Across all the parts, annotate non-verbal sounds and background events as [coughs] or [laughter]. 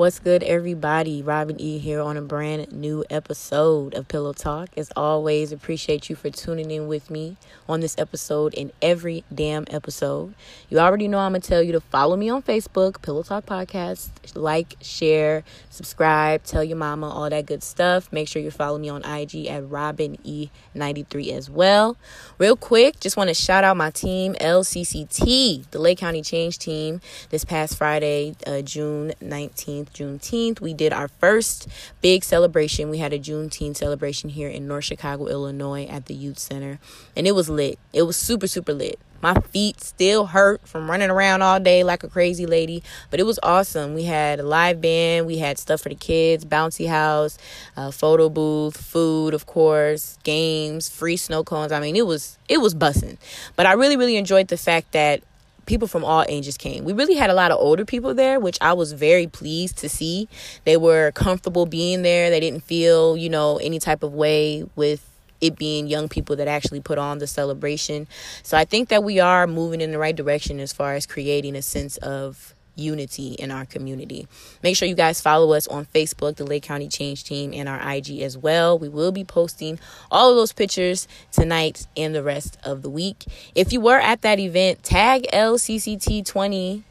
What's good, everybody? Robin E here on a brand new episode of Pillow Talk. As always, appreciate you for tuning in with me on this episode and every damn episode. You already know I'm gonna tell you to follow me on Facebook, Pillow Talk Podcast, like, share, subscribe, tell your mama, all that good stuff. Make sure you follow me on IG at Robin E93 as well. Real quick, just want to shout out my team, LCCT, the Lake County Change Team. This past Friday, uh, June 19th. Juneteenth. We did our first big celebration. We had a Juneteenth celebration here in North Chicago, Illinois at the Youth Center. And it was lit. It was super, super lit. My feet still hurt from running around all day like a crazy lady, but it was awesome. We had a live band, we had stuff for the kids, bouncy house, a photo booth, food, of course, games, free snow cones. I mean, it was it was bussing. But I really really enjoyed the fact that people from all ages came. We really had a lot of older people there, which I was very pleased to see. They were comfortable being there. They didn't feel, you know, any type of way with it being young people that actually put on the celebration. So I think that we are moving in the right direction as far as creating a sense of unity in our community. Make sure you guys follow us on Facebook, the Lake County Change Team, and our IG as well. We will be posting all of those pictures tonight and the rest of the week. If you were at that event, tag LCCT20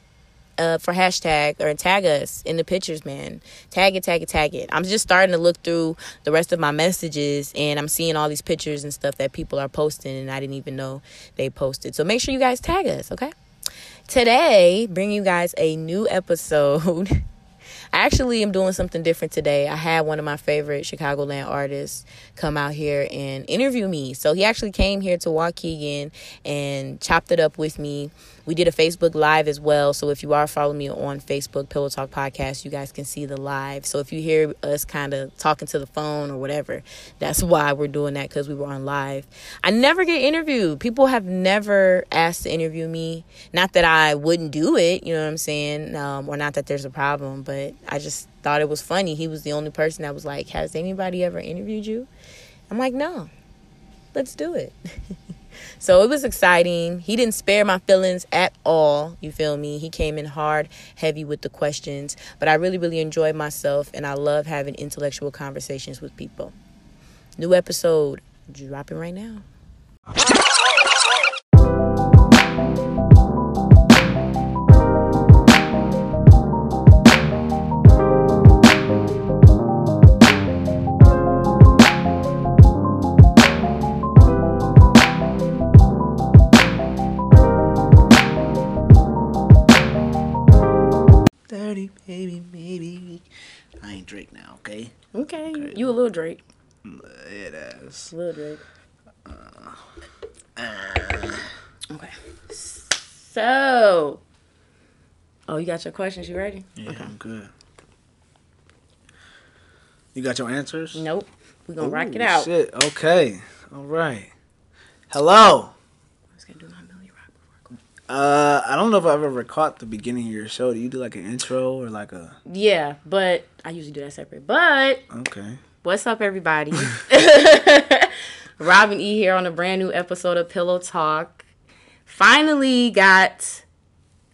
uh, for hashtag or tag us in the pictures, man. Tag it, tag it, tag it. I'm just starting to look through the rest of my messages and I'm seeing all these pictures and stuff that people are posting and I didn't even know they posted. So make sure you guys tag us, okay? Today, bring you guys a new episode. [laughs] I actually am doing something different today. I had one of my favorite Chicagoland artists come out here and interview me. So he actually came here to Waukegan and chopped it up with me we did a Facebook Live as well. So if you are following me on Facebook, Pillow Talk Podcast, you guys can see the live. So if you hear us kind of talking to the phone or whatever, that's why we're doing that because we were on live. I never get interviewed. People have never asked to interview me. Not that I wouldn't do it, you know what I'm saying? Um, or not that there's a problem, but I just thought it was funny. He was the only person that was like, Has anybody ever interviewed you? I'm like, No, let's do it. [laughs] So it was exciting. He didn't spare my feelings at all. You feel me? He came in hard, heavy with the questions. But I really, really enjoyed myself and I love having intellectual conversations with people. New episode dropping right now. 30, maybe, maybe. I ain't Drake now, okay? Okay. okay. You a little Drake. It is. Little Drake. Uh, uh. Okay. So. Oh, you got your questions? You ready? Yeah, okay. I'm good. You got your answers? Nope. We're going to rock it out. Shit. Okay. All right. Hello. Uh, I don't know if I've ever caught the beginning of your show. Do you do like an intro or like a? Yeah, but I usually do that separate. But okay. What's up, everybody? [laughs] [laughs] Robin E here on a brand new episode of Pillow Talk. Finally got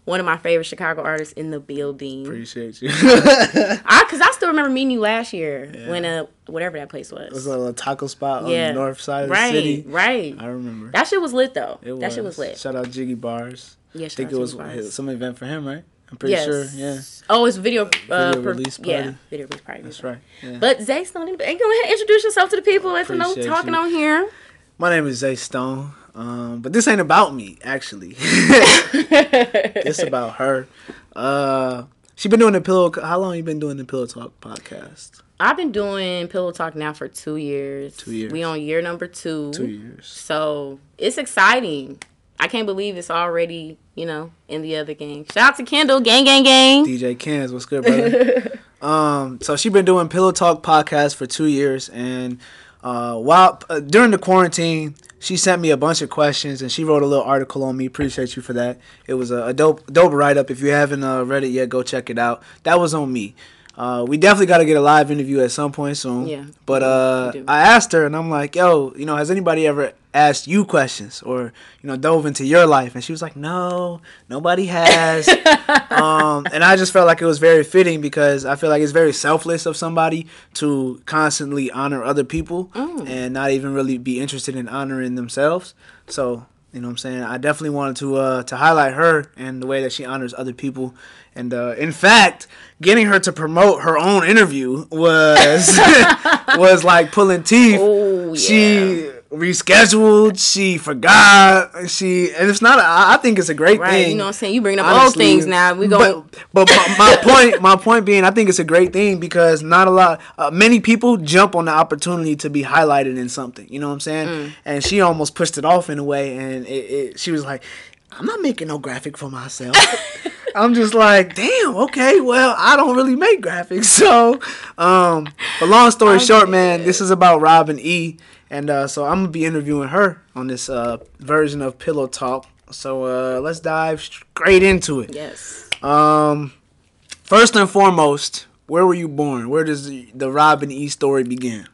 one of my favorite Chicago artists in the building. Appreciate you. [laughs] I, cause I still remember meeting you last year yeah. when uh whatever that place was. It was a little taco spot yeah. on the north side of right, the city. Right, I remember. That shit was lit though. It that shit was lit. Shout out Jiggy Bars. Yeah, I think it was Bars. some event for him, right? I'm pretty yes. sure. Yeah. Oh, it's video, uh, video release party. Yeah, video release party. That's right. Yeah. But Zay Stone, go ahead introduce yourself to the people. Let them know talking you. on here. My name is Zay Stone. Um, but this ain't about me, actually. [laughs] it's [laughs] about her. Uh, she been doing the pillow. How long you been doing the Pillow Talk podcast? I've been doing Pillow Talk now for two years. Two years. We on year number two. Two years. So it's exciting. I can't believe it's already, you know, in the other gang. Shout out to Kendall, gang, gang, gang. DJ Kens, what's good, brother? [laughs] um, so she been doing Pillow Talk podcast for two years, and uh, while uh, during the quarantine, she sent me a bunch of questions and she wrote a little article on me. Appreciate you for that. It was a, a dope dope write up. If you haven't uh, read it yet, go check it out. That was on me. Uh, we definitely got to get a live interview at some point soon. Yeah. But uh, I asked her and I'm like, yo, you know, has anybody ever asked you questions or you know dove into your life?" And she was like, "No, nobody has." [laughs] um, and I just felt like it was very fitting because I feel like it's very selfless of somebody to constantly honor other people Mm. and not even really be interested in honoring themselves. So you know what I'm saying? I definitely wanted to uh, to highlight her and the way that she honors other people. And uh, in fact, getting her to promote her own interview was [laughs] was like pulling teeth. Oh, She rescheduled. She forgot. She and it's not. I I think it's a great Right, thing. you know what I'm saying? You bringing up old things now. We go. But, but my, my [laughs] point, my point being, I think it's a great thing because not a lot, uh, many people jump on the opportunity to be highlighted in something. You know what I'm saying? Mm. And she almost pushed it off in a way, and it, it, she was like, "I'm not making no graphic for myself." [laughs] I'm just like, damn, okay, well, I don't really make graphics. [laughs] So, um, but long story short, man, this is about Robin E. And uh, so I'm going to be interviewing her on this uh, version of Pillow Talk. So uh, let's dive straight into it. yes. Um, first and foremost, where were you born? Where does the, the Robin E. story begin?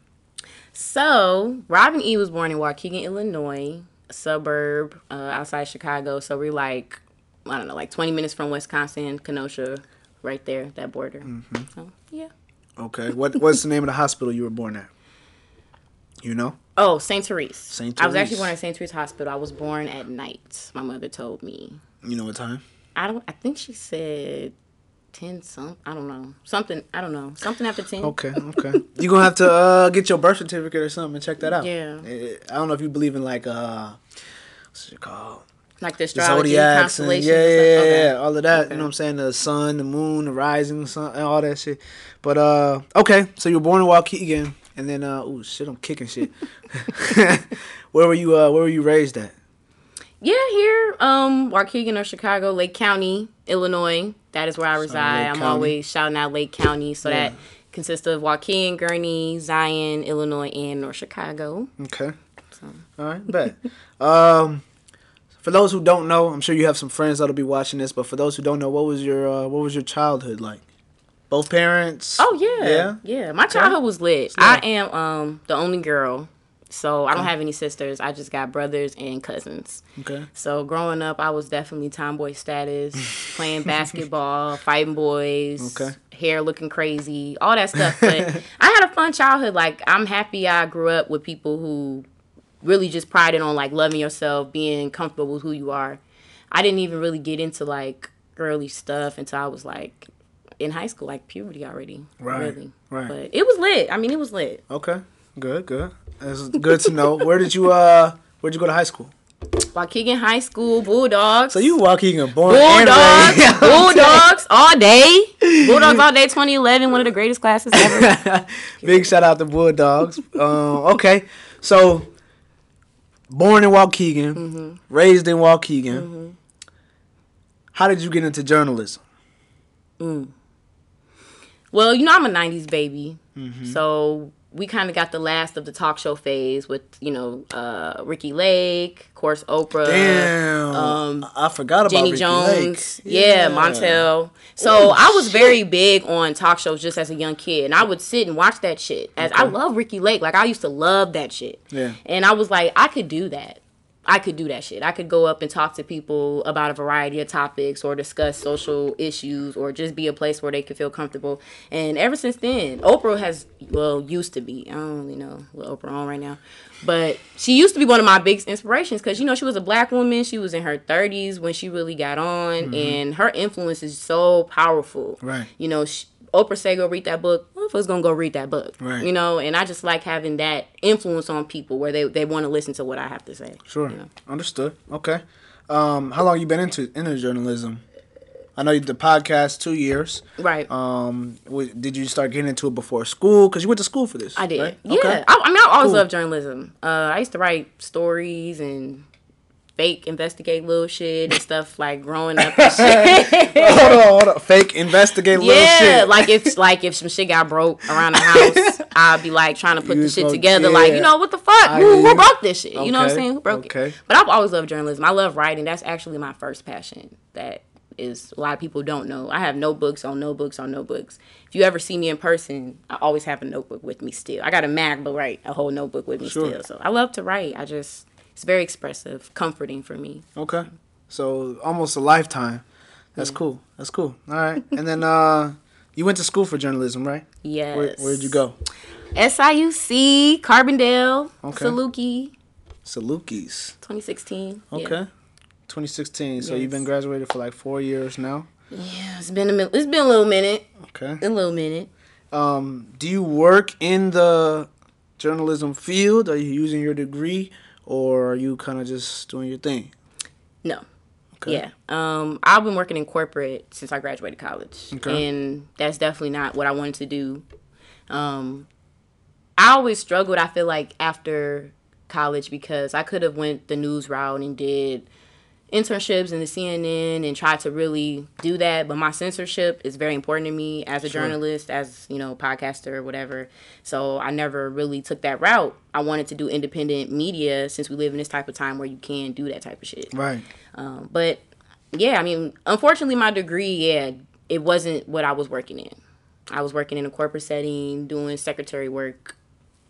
So Robin E was born in Waukegan, Illinois, a suburb uh, outside Chicago. So we're like, I don't know, like 20 minutes from Wisconsin, Kenosha, right there, that border. Mm-hmm. So yeah. Okay, what what's the name of the hospital you were born at? You know? Oh, St. Therese. St. Therese. I was actually born at St. Therese Hospital. I was born at night. My mother told me. You know what time? I don't. I think she said ten some. I don't know something. I don't know something after ten. Okay, okay. you gonna have to uh, get your birth certificate or something and check that out. Yeah. Eh, I don't know if you believe in like uh, what's it called? Like the astrology constellations. yeah, and yeah, stuff. yeah, Okay. yeah, all of that. Okay. You know what I'm saying? The sun, the moon, the rising sun, and all that shit. But uh, okay, so you were born in Waukegan, and then uh, ooh, shit, I'm kicking shit. [laughs] where were you? Uh, where were you raised at? Yeah, here, um, Waukegan or Chicago, Lake County, Illinois. That is where I reside. I'm County. always shouting out Lake County. So Yeah. that consists of Waukegan, Gurnee, Zion, Illinois, and North Chicago. Okay. All right, bet. [laughs] um, for those who don't know, I'm sure you have some friends that'll be watching this. But for those who don't know, what was your uh, what was your childhood like? Both parents? Oh yeah, Yeah? yeah. My childhood was lit. I am um the only girl, so I don't have any sisters. I just got brothers and cousins. Okay. So growing up, I was definitely tomboy status, [laughs] playing basketball, fighting boys, Okay. hair looking crazy, all that stuff. But [laughs] I had a fun childhood. Like I'm happy I grew up with people who really just prided on like loving yourself, being comfortable with who you are. I didn't even really get into like girly stuff until I was like in high school, like puberty already. Right, Really. right. But it was lit. I mean, it was lit. Okay. Good. Good. That's good to know. Where did you uh Where'd you go to high school? Waukegan High School, Bulldogs. So you Waukegan born Bulldogs, [laughs] raised. Bulldogs all day. Bulldogs all day. 2011, one of the greatest classes ever. [laughs] Big shout out to Bulldogs. Um, okay, so born in Waukegan, Mm-hmm. raised in Waukegan. How did you get into journalism? Well, you know I'm a '90s baby, Mm-hmm. so we kind of got the last of the talk show phase with you know uh, Ricki Lake, of course Oprah, Damn, um, I forgot about Jenny Ricki Jones, Lake. yeah, Montel. So I was very big on talk shows just as a young kid, and I would sit and watch that shit. As I love Ricki Lake, like I used to love that shit. Yeah. And I was like, I could do that. I could do that shit. I could go up and talk to people about a variety of topics or discuss social issues or just be a place where they could feel comfortable. And ever since then, Oprah has, well, used to be. I don't really know what Oprah on right now. But she used to be one of my biggest inspirations because, you know, she was a black woman. She was in her 30s when she really got on. Mm-hmm. And her influence is so powerful. Right. You know, she, Oprah say go read that book. Motherfuckers gonna go read that book. Right. You know, and I just like having that influence on people where they, they want to listen to what I have to say. Sure, you know. understood. Okay, um, how long you been into into journalism? I know you did the podcast two years. Right. Um, w- did you start getting into it before school? Because you went to school for this. I did. right? Yeah. Okay. I, I mean, I always Cool. loved journalism. Uh, I used to write stories and fake investigate little shit and stuff like growing up [laughs] and shit. hold on, hold on. Fake investigate little yeah, shit. Yeah, like if like if some shit got broke around the house, [laughs] I'd be like trying to put You the shit together. Like you know what the fuck? I Who, who broke this shit? You know what I'm saying? Who broke okay. it? But I've always loved journalism. I love writing. That's actually my first passion. That is a lot of people don't know. I have notebooks on notebooks on notebooks. If you ever see me in person, I always have a notebook with me still. I got a Mac, but write a whole notebook with me Sure. still. So I love to write. I just it's very expressive, comforting for me. Okay. So almost a lifetime. That's Yeah. cool. That's cool. All right. [laughs] and then uh you went to school for journalism, right? Yes. Where where'd you go? SIUC, Carbondale, Okay. Saluki, Salukis. 2016. Okay. Yeah. 2016. So you've been graduated for like 4 years now. Yeah, it's been a it's been a little minute, Okay. a little minute. Um do you work in the journalism field? Are you using your degree or are you kind of just doing your thing? No. Okay. Yeah. Um, I've been working in corporate since I graduated college, Okay. and that's definitely not what I wanted to do. Um, I always struggled. I feel like after college because I could have went the news route and did internships in the CNN and tried to really do that. But my censorship is very important to me as a Sure. journalist, as you know, podcaster or whatever. So I never really took that route. I wanted to do independent media since we live in this type of time where you can do that type of shit. Right. Um, but yeah, I mean, unfortunately, my degree, yeah, it wasn't what I was working in. I was working in a corporate setting, doing secretary work,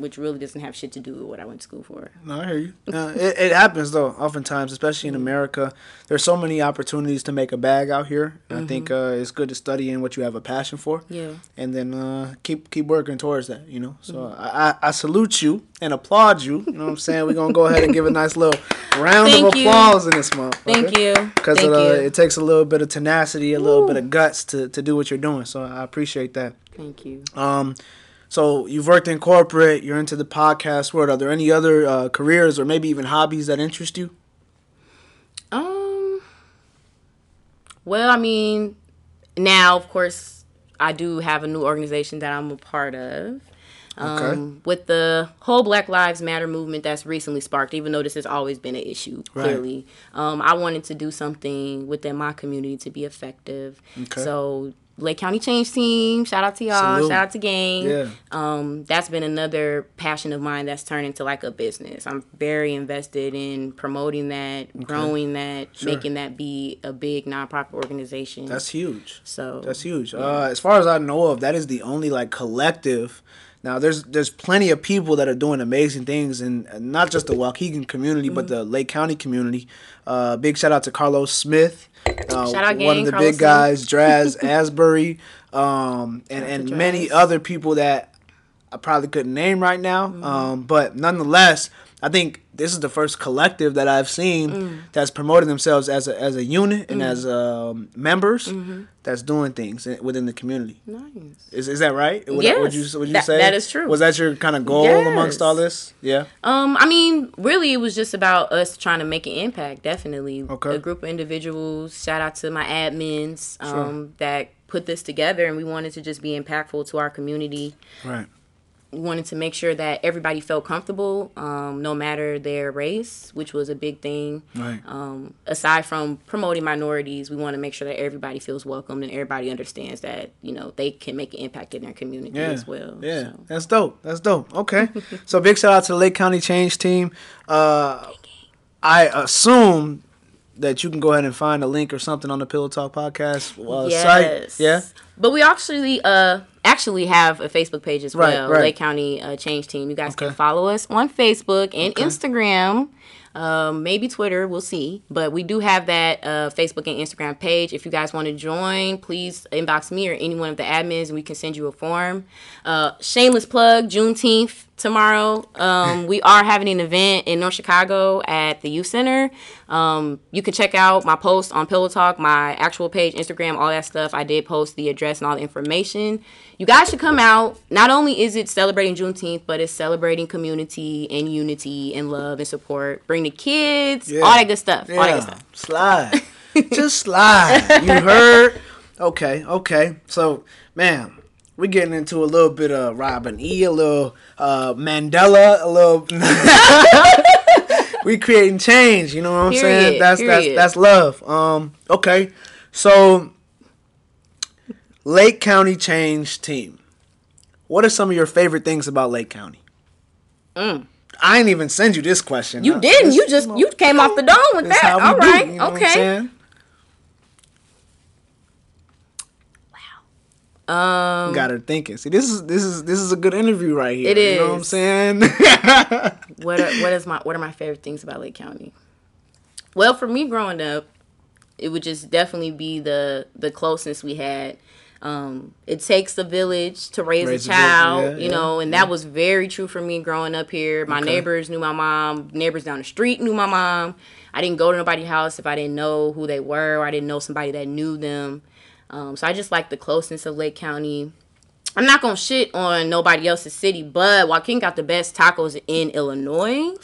which really doesn't have shit to do with what I went to school for. No, I hear you. [laughs] Uh, it, it happens though, oftentimes, especially in America. There's so many opportunities to make a bag out here. I think uh, it's good to study in what you have a passion for, Yeah. and then uh, keep keep working towards that. You know, so I, I, I salute you and applaud you. You know what I'm saying? We're gonna go ahead and give a nice little round Thank of you. applause in this month. Thank you. Because it, uh, it takes a little bit of tenacity, a little bit of guts to, to do what you're doing. So I appreciate that. Thank you. Um, so you've worked in corporate. You're into the podcast world. Are there any other uh, careers or maybe even hobbies that interest you? Um. Well, I mean, now of course I do have a new organization that I'm a part of. Um, Okay. With the whole Black Lives Matter movement that's recently sparked, even though this has always been an issue, Right. clearly, um, I wanted to do something within my community to be effective. Okay. So, Lake County Change Team, shout out to y'all, Salute. shout out to Gang. Yeah. Um, that's been another passion of mine that's turned into like a business. I'm very invested in promoting that, growing that, Sure. making that be a big nonprofit organization. That's huge. so That's huge. Uh, as far as I know of, that is the only like collective. Now there's there's plenty of people that are doing amazing things, and not just the Waukegan community, but Mm-hmm. the Lake County community. Uh, big shout out to Carlos Smith, uh, Shout out, one gang, of the Carlos big guys, Draz [laughs] Asbury, um, and and many other people that I probably couldn't name right now. Mm-hmm. Um, but nonetheless, I think this is the first collective that I've seen Mm. that's promoting themselves as a as a unit and Mm-hmm. as um, members that's doing things within the community. nice. Is is that right? Would, Yes, would you would you that- say that is true. Was that your kind of goal Yes. amongst all this? Yeah. Um, I mean, really, it was just about us trying to make an impact. Definitely, Okay. a group of individuals. Shout out to my admins um, Sure. that put this together, and we wanted to just be impactful to our community. Right. Wanted to make sure that everybody felt comfortable, um, no matter their race, which was a big thing. Right. Um, aside from promoting minorities, we want to make sure that everybody feels welcomed and everybody understands that you know they can make an impact in their community Yeah. as well. Yeah. So. That's dope. That's dope. Okay. [laughs] so big shout out to the Lake County Change team. Uh, I assume that you can go ahead and find a link or something on the Pillow Talk podcast uh, site. Yeah. But we actually uh actually have a Facebook page as Right, well, right. Lake County uh, Change Team. You guys Okay. can follow us on Facebook and Okay. Instagram. Um, maybe Twitter, we'll see. But we do have that uh, Facebook and Instagram page. If you guys want to join, please inbox me or any one of the admins, and we can send you a form. Uh, shameless plug: Juneteenth tomorrow. Um, we are having an event in North Chicago at the Youth Center. Um, you can check out my post on Pillow Talk, my actual page, Instagram, all that stuff. I did post the address and all the information. You guys should come out. Not only is it celebrating Juneteenth, but it's celebrating community and unity and love and support. Bring the kids, Yeah. all that good stuff. All that good stuff. Slide. [laughs] Just slide. You heard? Okay. Okay. So, man. We're getting into a little bit of Robin E, a little uh, Mandela, a little. [laughs] we creating change. You know what I'm saying? Period, That's that's period. that's love. Um. Okay. So, Lake County Change Team. What are some of your favorite things about Lake County? Mm. I ain't even send you this question. You Uh, didn't. this- You just you came off the dome with that. All right. do, you know okay. Um, Got her thinking. See, this is this is this is a good interview right here. It You know what I'm saying? [laughs] what are, what is my what are my favorite things about Lake County? Well, for me growing up, it would just definitely be the the closeness we had. Um, it takes a village to raise, Raise a a child, yeah, you yeah, know, and that was very true for me growing up here. My Okay. neighbors knew my mom. Neighbors down the street knew my mom. I didn't go to nobody's house if I didn't know who they were or I didn't know somebody that knew them. Um, so I just like the closeness of Lake County. I'm not gonna shit on nobody else's city, but Waukegan got the best tacos in Illinois.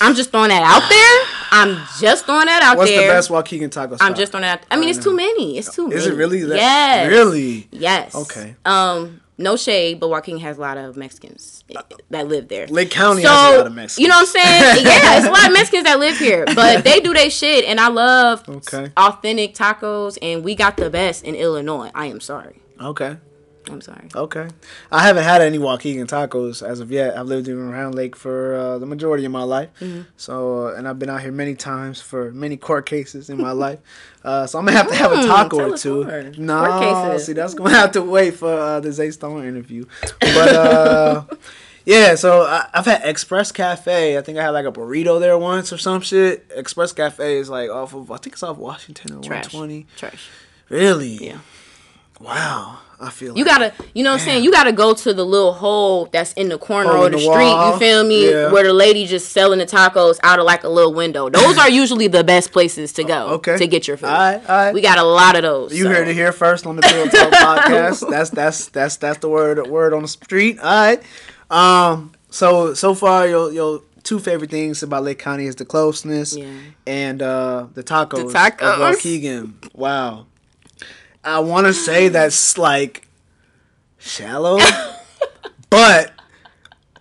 I'm just throwing that out there. I'm just throwing that out What's there. What's the best Waukegan taco spot? I'm just throwing that. Out I mean, it's too many. It's too many. Is it really? That, yes. Really? Yes. Okay. Um, no shade, but Waukegan has a lot of Mexicans uh, that live there. Lake County so, has a lot of Mexicans. You know what I'm saying? [laughs] yeah, it's a lot of Mexicans that live here, but they do their shit, and I love Okay. authentic tacos, and we got the best in Illinois. I am sorry. Okay. I'm sorry. Okay. I haven't had any Waukegan tacos as of yet. I've lived in Round Lake for uh, the majority of my life. Mm-hmm. So, uh, and I've been out here many times for many court cases in my life. Uh, so I'm gonna have to have a Mm, taco or two. more. No, see, that's gonna have to wait for uh, the Zay Stone interview. But uh, [laughs] yeah, so I, I've had Express Cafe. I think I had like a burrito there once or some shit. Express Cafe is like off of I think it's off Washington or Trash. 120. Trash. Really? Yeah. Wow. I feel You like- gotta, you know what I'm saying? You gotta go to the little hole that's in the corner Hole of in the, the street. wall. You feel me? Yeah. Where the lady just selling the tacos out of like a little window. Those are usually the best places to go. Okay. To get your food. All right, all right. We got a lot of those. You so. heard it here first on the Pillow Talk [laughs] podcast. That's that's that's that's the word word on the street. All right. Um. So so far, your your two favorite things about Lake County is the closeness Yeah. and uh, the tacos. The tacos. Of Waukegan. Wow. I want to say that's like shallow, but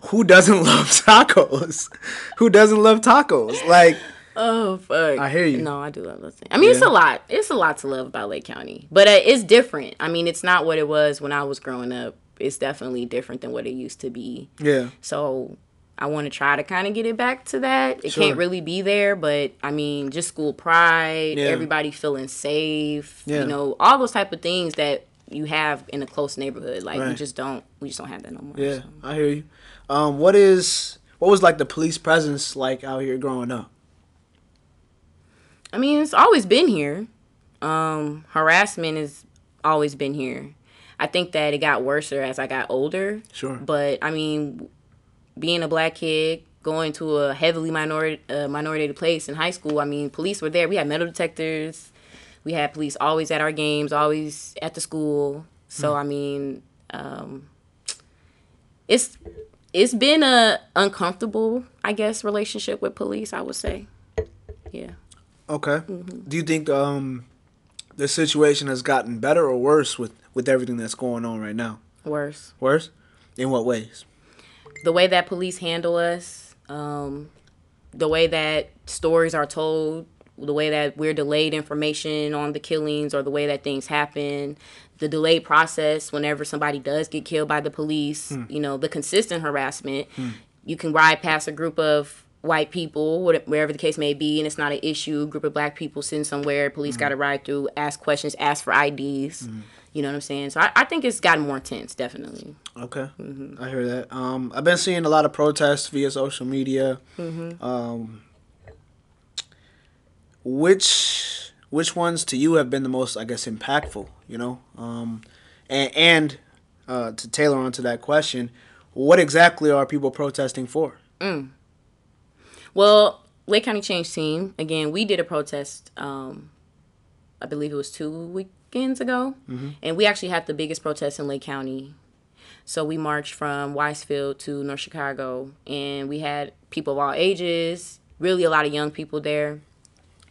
who doesn't [laughs] love tacos? Who doesn't love tacos? Like Oh fuck! I hear you. No, I do love listening. I mean, it's a lot. It's a lot to love about Lake County, but uh, it's different. I mean, it's not what it was when I was growing up. It's definitely different than what it used to be. yeah, So I want to try to kind of get it back to that. It Sure. can't really be there, but I mean, just school pride, Yeah. everybody feeling safe, Yeah. you know, all those type of things that you have in a close neighborhood. Like we just don't, we just don't have that no more. yeah. so. I hear you. Um. What is what was like the police presence like out here growing up? I mean, it's always been here. Um, harassment has always been here. I think that it got worse as I got older. Sure. But I mean, being a black kid, going to a heavily minority uh, minority place in high school, I mean, police were there. We had metal detectors. We had police always at our games, always at the school. So I mean, um, it's it's been a uncomfortable, I guess, relationship with police. I would say, yeah. Okay. Mm-hmm. Do you think um the situation has gotten better or worse with with everything that's going on right now? Worse. Worse? In what ways? The way that police handle us, um, the way that stories are told, the way that we're delayed information on the killings or the way that things happen, the delayed process whenever somebody does get killed by the police, hmm. you know, the consistent harassment. Hmm. You can ride past a group of white people, wherever the case may be, and it's not an issue. A group of black people sitting somewhere, police hmm. got to ride through, ask questions, ask for IDs. You know what I'm saying? So I, I think it's gotten more intense, definitely. Okay. Mm-hmm. I hear that. Um I've been seeing a lot of protests via social media. Mm-hmm. Um which which ones to you have been the most I guess impactful, you know? Um and and uh to tailor onto that question, what exactly are people protesting for? Well, Lake County Change Team, again, we did a protest, um, I believe it was two weekends ago. And we actually had the biggest protest in Lake County. So we marched from Weisfield to North Chicago. And we had people of all ages, really a lot of young people there.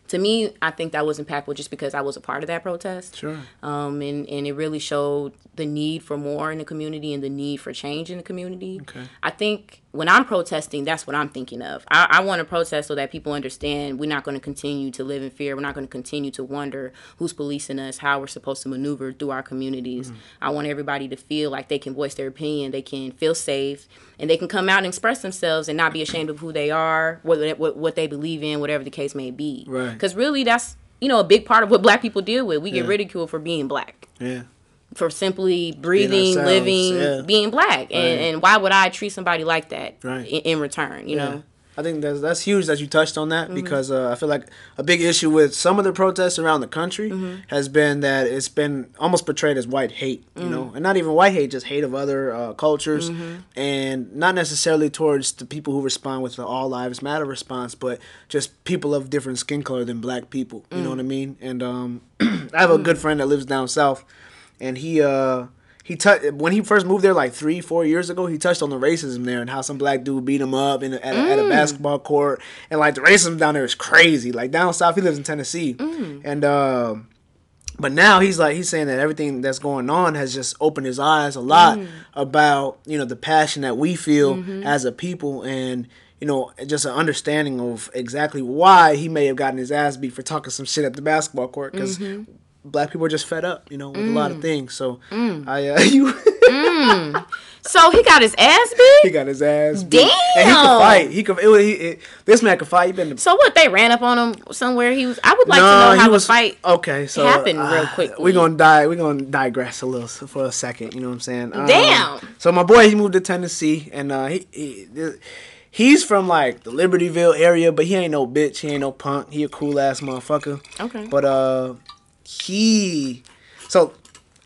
To me, I think that was impactful just because I was a part of that protest Sure. um, and, and it really showed the need for more in the community and the need for change in the community. Okay. I think when I'm protesting, that's what I'm thinking of. I, I want to protest so that people understand we're not going to continue to live in fear. We're not going to continue to wonder who's policing us, how we're supposed to maneuver through our communities. Mm-hmm. I want everybody to feel like they can voice their opinion, they can feel safe, and they can come out and express themselves and not be ashamed of who they are, what, what, what they believe in, whatever the case may be. Right. Because really, that's you know a big part of what black people deal with. We get Yeah. ridiculed for being black. Yeah. For simply breathing, living, yeah. being black. And, Right. and why would I treat somebody like that Right. in, in return? You know? I think that's that's huge that you touched on Mm-hmm. that because uh, I feel like a big issue with some of the protests around the country Mm-hmm. has been that it's been almost portrayed as white hate, you Mm. know, and not even white hate, just hate of other uh, cultures, Mm-hmm. and not necessarily towards the people who respond with the All Lives Matter response, but just people of different skin color than black people. You Mm. know what I mean? And um, [clears throat] I have a good friend that lives down south, and he uh he tou- when he first moved there like three four years ago he touched on the racism there and how some black dude beat him up in a, at, a, at a mm. basketball court. And like the racism down there is crazy. Like down south he lives in tennessee. Mm. And um but now he's like he's saying that everything that's going on has just opened his eyes a lot mm. about you know the passion that we feel mm-hmm. as a people and you know just an understanding of exactly why he may have gotten his ass beat for talking some shit at the basketball court because mm-hmm. Black people are just fed up you know with a lot of things so i uh [laughs] you So he got his ass beat? he got his ass beat. and he Damn. could fight he could it, was- he, it, this man could fight he been to So what? They ran up on him somewhere. He was. I would like to know how the fight. okay. So happened real quick. We're gonna die. We're gonna digress a little for a second. You know what I'm saying? Um, Damn. So my boy, he moved to Tennessee, and uh, he, he he's from like the Libertyville area, but he ain't no bitch. He ain't no punk. He a cool ass motherfucker. Okay. But uh, he. So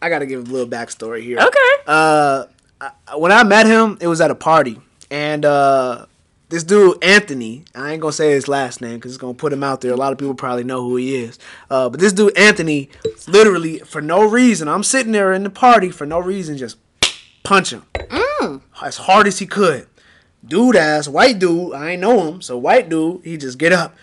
I gotta give a little backstory here. Okay. Uh, I, when I met him, it was at a party, and uh, this dude Anthony, I ain't gonna say his last name because it's gonna put him out there. A lot of people probably know who he is. Uh, but this dude Anthony, literally for no reason, I'm sitting there in the party for no reason, just punch him as hard as he could. Dude ass white dude, I ain't know him, so white dude, he just get up.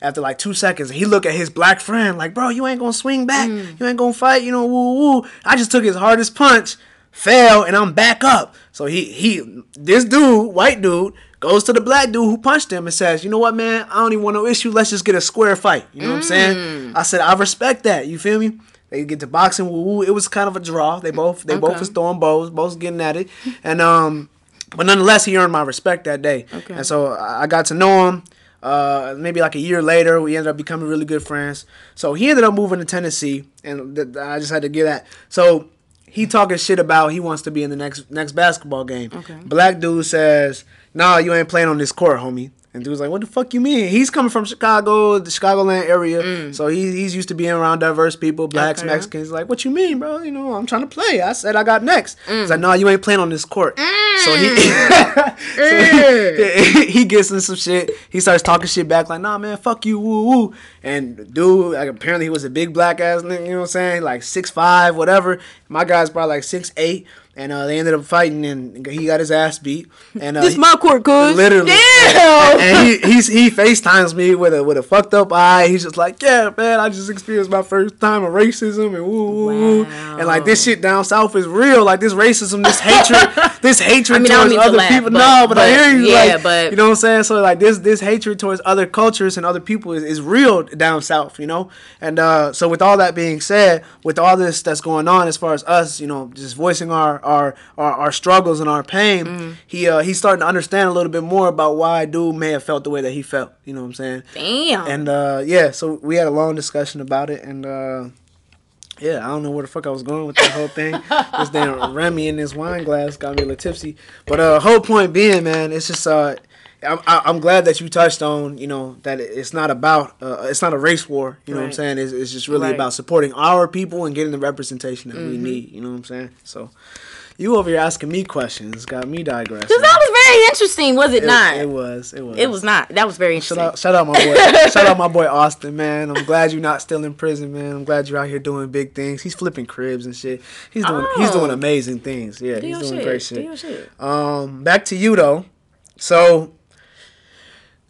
After like two seconds, he look at his black friend like, "Bro, you ain't gonna swing back. You ain't gonna fight. You know, woo woo." I just took his hardest punch, fell, and I'm back up. So he he this dude, white dude, goes to the black dude who punched him and says, "You know what, man? I don't even want no issue. Let's just get a square fight." You know what I'm saying? I said, "I respect that." You feel me? They get to boxing. Woo woo. It was kind of a draw. They both they both was throwing bows, both getting at it, and um, but nonetheless, he earned my respect that day. Okay. And so I got to know him. Uh, maybe like a year later, we ended up becoming really good friends. So he ended up moving to Tennessee, and th- I just had to get that. So he talking shit about he wants to be in the next next basketball game. Okay. Black dude says, "Nah, you ain't playing on this court, homie." And dude's like, "What the fuck you mean?" He's coming from Chicago, the Chicagoland area, so he, he's used to being around diverse people, blacks, Mm. Okay. Mexicans. Like, what you mean, bro? You know, I'm trying to play. I said I got next. Mm. He's like, "No, you ain't playing on this court." So he, [laughs] so he, [laughs] he gets in some shit. He starts talking shit back like, "Nah, man, fuck you, woo woo." And dude, like apparently he was a big black ass nigga. You know what I'm saying? Like six five, whatever. My guy's probably like six eight. And uh, they ended up fighting, and he got his ass beat. And uh, This he- my court, cuz. literally. Damn. And he he's, he FaceTimes me with a with a fucked up eye. He's just like, yeah, man, I just experienced my first time of racism and woo woo woo. And like this shit down south is real. Like this racism, this hatred, [laughs] this hatred I mean, towards other laugh, people. but- no, but, I hear you. yeah, like, but- you know what I'm saying. So like this this hatred towards other cultures and other people is, is real down south. You know. And uh, so with all that being said, with all this that's going on as far as us, you know, just voicing our our our, our struggles and our pain, Mm-hmm. he uh, he's starting to understand a little bit more about why dude may have felt the way that he felt. You know what I'm saying? Damn. And uh, yeah, so we had a long discussion about it, and uh, yeah, I don't know where the fuck I was going with that whole thing. [laughs] this damn Remy in this wine glass got me a little tipsy. But uh, whole point being, man, it's just uh, I'm, I'm glad that you touched on, you know, that it's not about, uh, it's not a race war. You know what I'm saying? It's, it's just really Right. about supporting our people and getting the representation that we need. You know what I'm saying? So. You over here asking me questions got me digressing. Cause that was very interesting, was it, It- not? It was. It was. It was not. That was very interesting. Shout out, shout out my boy, [laughs] shout out my boy Austin, man. I'm glad you're not still in prison, man. I'm glad you're out here doing big things. He's flipping cribs and shit. He's doing, he's Oh. doing amazing things. Yeah, Do he's doing shit. great Do shit. your shit. Um, back to you though. So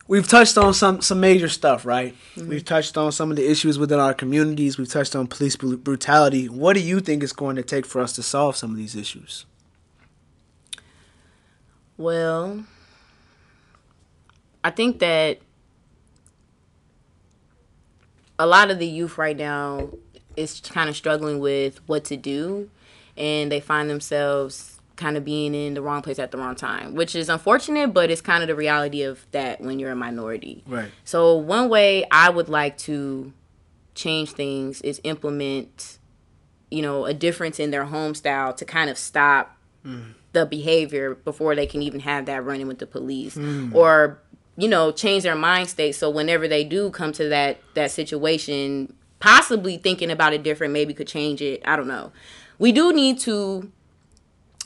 we've touched on some some major stuff, right? Mm-hmm. We've touched on some of the issues within our communities. We've touched on police brutality. What do you think it's going to take for us to solve some of these issues? Well, I think that a lot of the youth right now is kind of struggling with what to do, and they find themselves kind of being in the wrong place at the wrong time, which is unfortunate, but it's kind of the reality of that when you're a minority. Right. So, one way I would like to change things is implement you know, a difference in their home style to kind of stop mm. the behavior before they can even have that running with the police mm. or you know change their mind state. So whenever they do come to that that situation possibly thinking about it different maybe could change it. I don't know. We do need to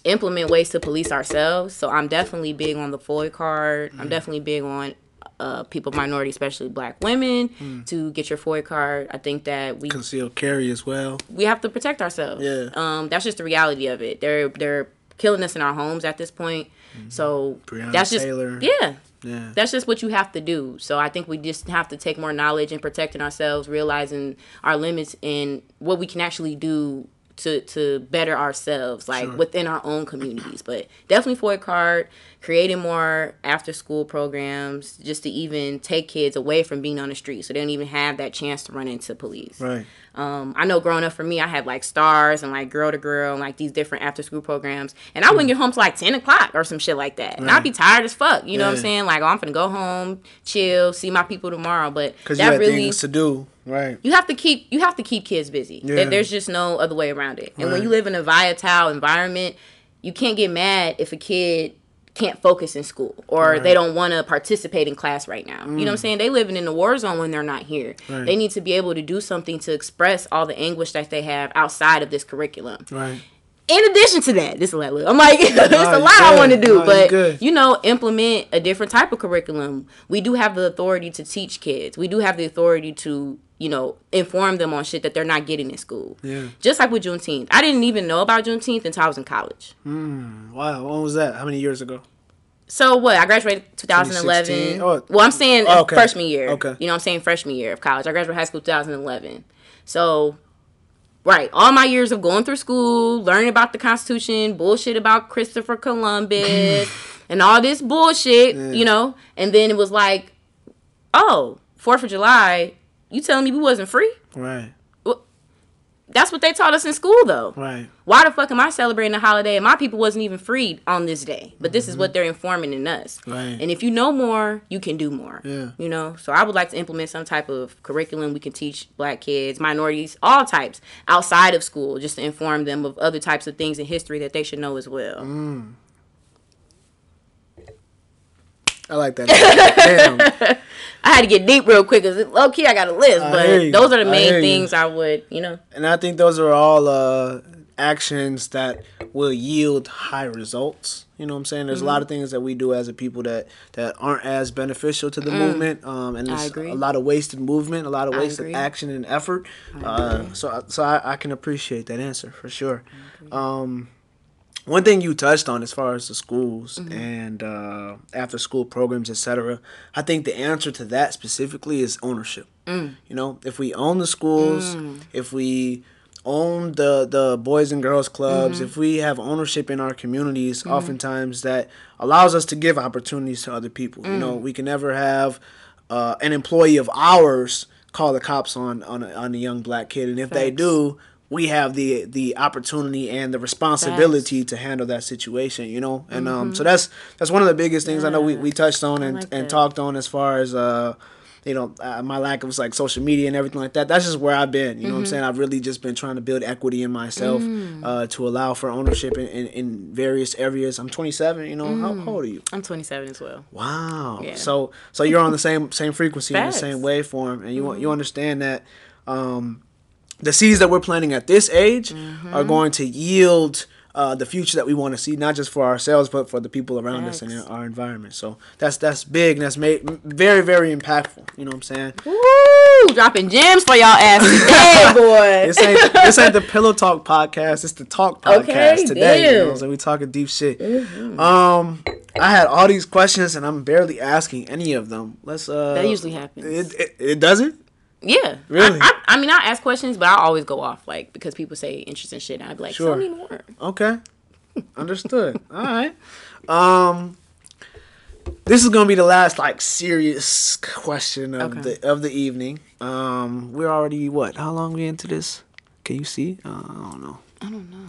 implement ways to police ourselves so i'm definitely big on the FOID card i'm definitely big on uh, people minority especially black women to get your FOID card i think that we Concealed carry as well. we have to protect ourselves. Yeah. Um, that's just the reality of it. They're they're killing us in our homes at this point. So Breonna that's just Taylor. yeah. Yeah. That's just what you have to do. So I think we just have to take more knowledge in protecting ourselves, realizing our limits and what we can actually do to to better ourselves, like Sure. within our own communities. But definitely FOID card, creating more after school programs, just to even take kids away from being on the street, so they don't even have that chance to run into police. Right. Um, I know growing up for me, I had like stars and like girl to girl and like these different after school programs. And I wouldn't get home till like 10 o'clock or some shit like that. And I'd be tired as fuck. You know what I'm saying? Like, oh, I'm gonna go home, chill, see my people tomorrow. But Because you that had really. things to do. Right. You have to keep you have to keep kids busy. Yeah. There's just no other way around it. And when you live in a volatile environment, you can't get mad if a kid can't focus in school or they don't want to participate in class right now. You know what I'm saying? They living in the war zone when they're not here. Mm. Right. They need to be able to do something to express all the anguish that they have outside of this curriculum. Right. In addition to that, this is like I'm like [laughs] there's No, a lot I want to do, No, but you know, implement a different type of curriculum. We do have the authority to teach kids. We do have the authority to, you know, inform them on shit that they're not getting in school. Yeah. Just like with Juneteenth. I didn't even know about Juneteenth until I was in college. Hmm. Wow. When was that? How many years ago? So what? I graduated 2011. Oh. Well, I'm saying Oh, okay. freshman year. Okay. You know, I'm saying freshman year of college. I graduated high school 2011. So, right, all my years of going through school, learning about the Constitution, bullshit about Christopher Columbus, [laughs] and all this bullshit, you know, and then it was like, oh, Fourth of July. You telling me we wasn't free? Right. Well, That's what they taught us in school, though. Right. Why the fuck am I celebrating a holiday and my people wasn't even freed on this day? But this is what they're informing in us. Mm-hmm. Right. And if you know more, you can do more. Yeah. You know? So I would like to implement some type of curriculum we can teach black kids, minorities, all types, outside of school, just to inform them of other types of things in history that they should know as well. Mm. I like that. Damn. [laughs] I had to get deep real quick because low key I got a list, I but those are the I main you. things I would, you know. And I think those are all uh, actions that will yield high results. You know what I'm saying? There's a lot of Mm-hmm. things that we do as a people that, that aren't as beneficial to the movement. Um, and Mm. There's a lot of wasted movement, a lot of wasted action and effort. Uh, so so I, I can appreciate that answer for sure. Um, one thing you touched on as far as the schools Mm-hmm. and uh, after school programs, etc. I think the answer to that specifically is ownership. Mm. You know, if we own the schools, if we own the the boys and girls clubs, Mm-hmm. if we have ownership in our communities, oftentimes that allows us to give opportunities to other people. You Mm. know, we can never have uh, an employee of ours call the cops on on a, on a young black kid, and if they do, we have the the opportunity and the responsibility to handle that situation. You know, and um, so that's that's one of the biggest things I know we, we touched on and, Mm-hmm. like and that. talked on as far as uh you know, uh, my lack of like social media and everything like that. That's just where I've been. You know Mm-hmm. what I'm saying? I've really just been trying to build equity in myself Mm. uh, to allow for ownership in, in, in various areas. I'm 27. You know, how, how old are you? I'm 27 as well. Wow. Mm. Yeah. So so you're on the same same frequency and the same waveform, and you you understand that um, the seeds that we're planting at this age Mm-hmm. are going to yield. Uh, the future that we want to see, not just for ourselves, but for the people around us and our environment. So that's that's big. And that's made very very impactful. You know what I'm saying? Woo! Dropping gems for y'all asses [laughs] today, boy. This ain't this ain't the pillow talk podcast. It's the talk podcast Okay, today. You damn. know, so we talking deep shit. Um, I had all these questions and I'm barely asking any of them. Let's uh. That usually happens. It, it, it doesn't. Yeah. Really? I, I, I mean, I ask questions, but I always go off like because people say interesting shit, and I'd be like, Sure. "Tell me more." Okay, [laughs] understood. all right. Um, this is gonna be the last like serious question of Okay. the of the evening. Um, we're already what? How long we into this? Can you see? Uh, I don't know. I don't know.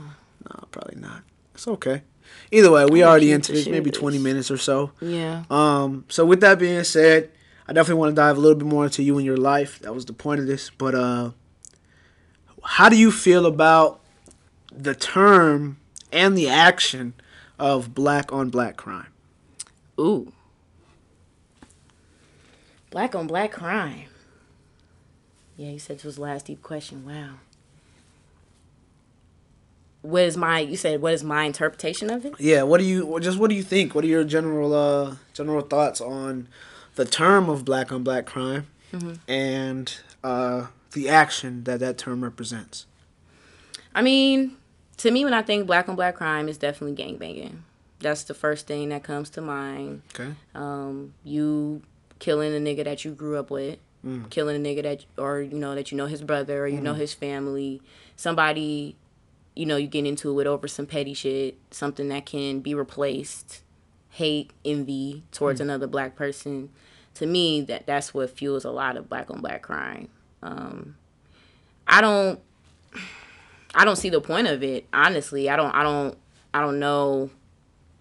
No, probably not. It's okay. Either way, we already into this, maybe twenty minutes or so. Yeah. Um, so with that being said, I definitely want to dive a little bit more into you and your life. That was the point of this. But uh, how do you feel about the term and the action of black on black crime. Ooh. Black on black crime. Yeah, you said this was the last deep question. Wow. What is my you said what is my interpretation of it? Yeah, what do you just what do you think? What are your general uh general thoughts on the term of black on black crime mm-hmm. and uh the action that that term represents? I mean, to me when I think black on black crime is definitely gangbanging. That's the first thing that comes to mind. Okay. Um you killing a nigga that you grew up with mm. killing a nigga that or you know that you know his brother or you mm. know his family somebody you know you get into it with over some petty shit something that can be replaced hate envy towards mm. another black person to me that that's what fuels a lot of black on black crime um, i don't i don't see the point of it honestly i don't i don't i don't know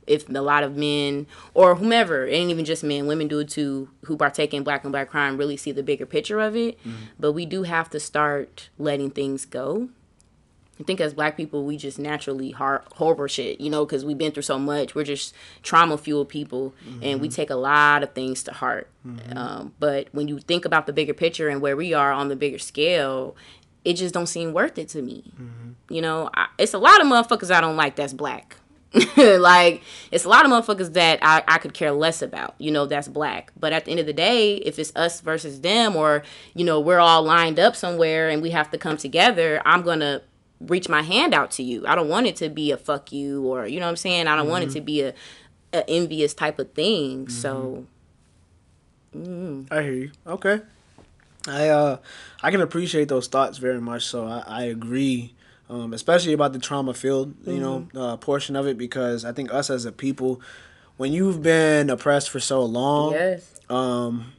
if a lot of men or whomever, it ain't even just men, women do it too, who partake in black and black crime really see the bigger picture of it. Mm-hmm. But we do have to start letting things go. I think as black people, we just naturally har- horrible shit, you know, because we've been through so much. We're just trauma fueled people, mm-hmm. and we take a lot of things to heart. Mm-hmm. Um, but when you think about the bigger picture and where we are on the bigger scale, it just don't seem worth it to me. Mm-hmm. You know, I, it's a lot of motherfuckers I don't like that's black. [laughs] like it's a lot of motherfuckers that I, I could care less about you know that's black but at the end of the day if it's us versus them or you know we're all lined up somewhere and we have to come together i'm gonna reach my hand out to you i don't want it to be a fuck you or you know what i'm saying i don't mm-hmm. want it mm-hmm. to be a, a, envious type of thing mm-hmm. so mm. i hear you okay i uh i can appreciate those thoughts very much so i, I agree um, especially about the trauma field, you mm-hmm. know, uh, portion of it, because I think us as a people, when you've been oppressed for so long, yes. um,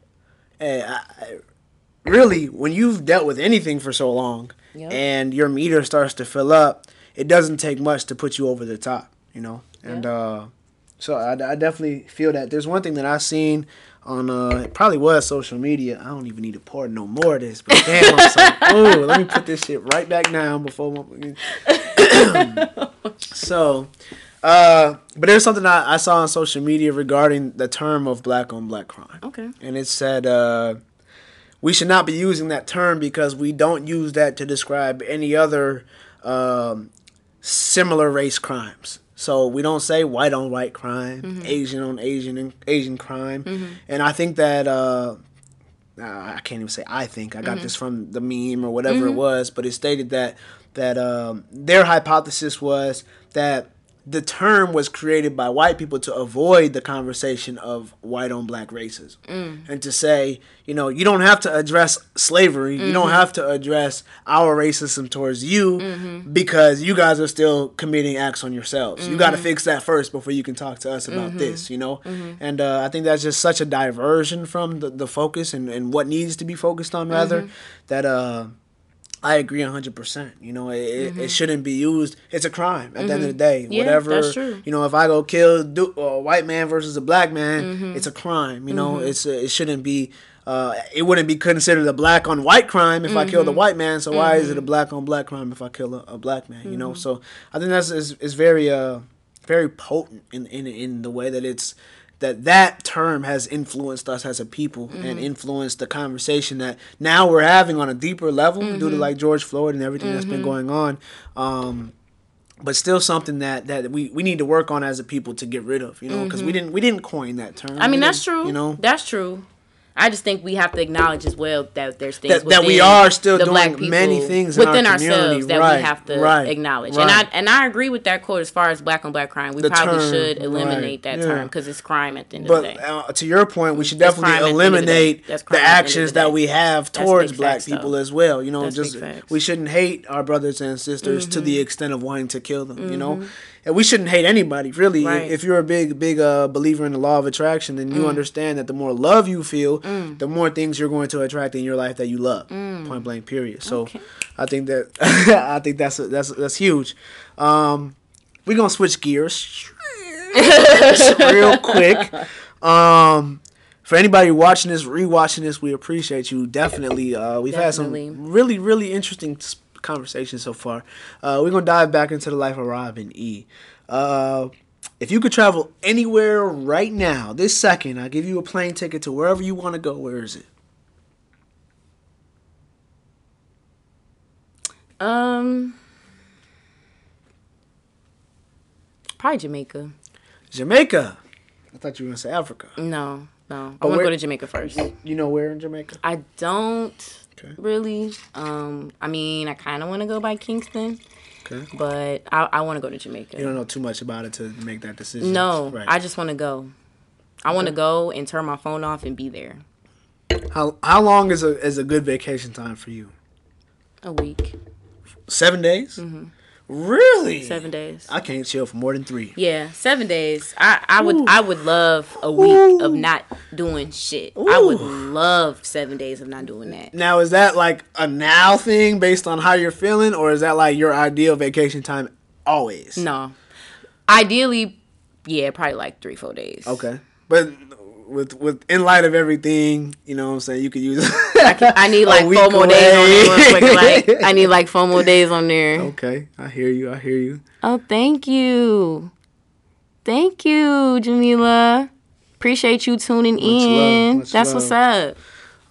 I, I, really, when you've dealt with anything for so long, yep. and your meter starts to fill up, it doesn't take much to put you over the top, you know, and yep. uh, so I, I definitely feel that. There's one thing that I've seen on uh it probably was social media. I don't even need to pour no more of this, but [laughs] damn, I'm so oh, let me put this shit right back down before my [coughs] So uh but there's something I, I saw on social media regarding the term of black on black crime. Okay. And it said uh we should not be using that term because we don't use that to describe any other um, similar race crimes. So we don't say white on white crime, mm-hmm. Asian on Asian and Asian crime, mm-hmm. and I think that uh, I can't even say I think I got mm-hmm. this from the meme or whatever it mm-hmm. was, but it stated that that um, their hypothesis was that the term was created by white people to avoid the conversation of white on black racism mm. and to say you know you don't have to address slavery mm-hmm. you don't mm-hmm. have to address our racism towards you mm-hmm. because you guys are still committing acts on yourselves mm-hmm. you got to fix that first before you can talk to us about mm-hmm. this you know mm-hmm. and uh, i think that's just such a diversion from the, the focus and, and what needs to be focused on rather that uh I agree hundred percent. You know, it, mm-hmm. it shouldn't be used. It's a crime at mm-hmm. the end of the mm-hmm. day. Yeah, Whatever. You know, if I go kill a white man versus a black man, mm-hmm. it's a crime. You know, mm-hmm. it's a, it shouldn't be. Uh, it wouldn't be considered a black on white crime if I killed a mm-hmm. white man. So why is it a black on black crime if I kill a, a black man? You know, so I think that's is, is very uh very potent in in in the way that it's that that term has influenced us as a people mm-hmm. and influenced the conversation that now we're having on a deeper level mm-hmm. due to mm-hmm. like George Floyd and everything mm-hmm. that's been mm-hmm. going on. Um, but still something that, that we, we need to work on as a people to get rid of, you know, because we mm-hmm. didn't we didn't coin that term. I mean, that's true. You know, that's true. I just think we have to acknowledge as well that there's things that, that we are still doing many things within our ourselves that right, we have to right, acknowledge. Right. And I and I agree with that quote as far as black on black crime. We the probably term, should eliminate that yeah. term because it's crime at the end but, of the day. Uh, to your point, we should definitely eliminate the, the actions the that we have towards black facts, people though. as well. You know, That's just we shouldn't hate our brothers and sisters mm-hmm. to the mm-hmm. extent of wanting to kill them. Mm-hmm. You know, mm-hmm and we shouldn't hate anybody really. Right. If, you're a big big uh, believer in the law of attraction, then you mm. understand that the more love you feel, mm. the more things you're going to attract in your life that you love. Mm. Point blank. Period. So, okay. I think that [laughs] I think that's that's that's huge. Um, we're gonna switch gears [laughs] real quick. Um, for anybody watching this, rewatching this, we appreciate you. Definitely, uh, we've Definitely. had some really, really interesting conversation so far. Uh, we're gonna dive back into the life of Robin E. Uh, if you could travel anywhere right now, this second, I'll give you a plane ticket to wherever you want to go. Where is it? Um, probably Jamaica. Jamaica. I thought you were gonna say Africa. No, no. I want to go to Jamaica first. You know where in Jamaica? I don't Okay. really. Um, I mean, I kind of want to go by Kingston, Okay. but I, I want to go to Jamaica. You don't know too much about it to make that decision. no, Right. I just want to go. I want to go and turn my phone off and be there. how how long is a is a good vacation time for you? A week, Seven days. Really? Seven days. I can't chill for more than three. Yeah, seven days. I, I would Ooh. I would love a week Ooh. of not doing shit. I would love seven days of not doing that. Now, is that like a now thing based on how you're feeling, or is that like your ideal vacation time always? No, ideally, yeah, probably like three four days. Okay, but with with in light of everything, you know what I'm saying, you could use. [laughs] I need like four more days on there. Like [laughs] I need like four more days on there. okay, I hear you. I hear you. Oh, thank you, thank you, Jamila. Appreciate you tuning love, in. much That's what's up.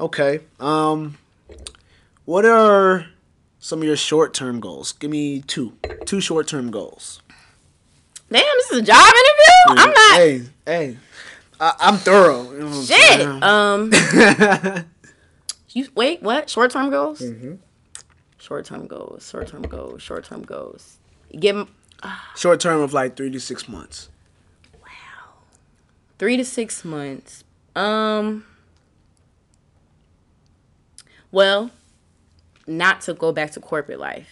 Okay. Um, what are some of your short term goals? Give me two. Two short term goals. Damn, this is a job interview. I'm not. Hey, hey. I, I'm thorough. You know Shit. Um. [laughs] You wait. What? Short term goals. Mm-hmm. Short term goals. Short term goals. Short term goals. Give 'em Short term of like three to six months. Wow. three to six months. Um. Well, not to go back to corporate life.